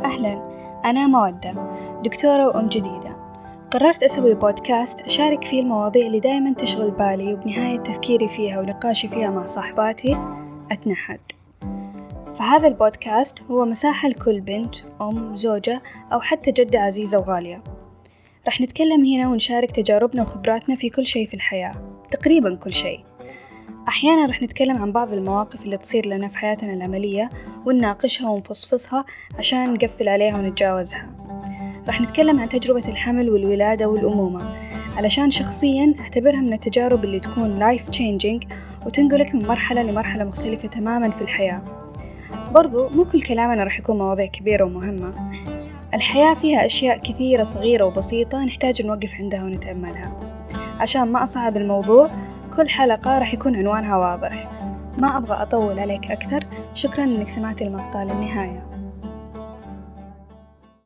أهلا أنا مودة دكتورة وأم جديدة. قررت أسوي بودكاست أشارك فيه المواضيع اللي دايما تشغل بالي وبنهاية تفكيري فيها ونقاشي فيها مع صاحباتي أتنحد فهذا البودكاست هو مساحة لكل بنت أم زوجة أو حتى جدة عزيزة وغالية. رح نتكلم هنا ونشارك تجاربنا وخبراتنا في كل شيء في الحياة تقريبا كل شيء. أحيانا رح نتكلم عن بعض المواقف اللي تصير لنا في حياتنا العملية ونناقشها ونفصفصها عشان نقفل عليها ونتجاوزها. رح نتكلم عن تجربة الحمل والولادة والأمومة علشان شخصيا أعتبرها من التجارب اللي تكون life changing وتنقلك من مرحلة لمرحلة مختلفة تماما في الحياة. برضو مو كل كلامنا رح يكون مواضيع كبيرة ومهمة. الحياة فيها أشياء كثيرة صغيرة وبسيطة نحتاج نوقف عندها ونتأملها. عشان ما أصعب الموضوع كل حلقة راح يكون عنوانها واضح. ما أبغى أطول عليك أكثر. شكرا إنك سمعت المقطع للنهاية.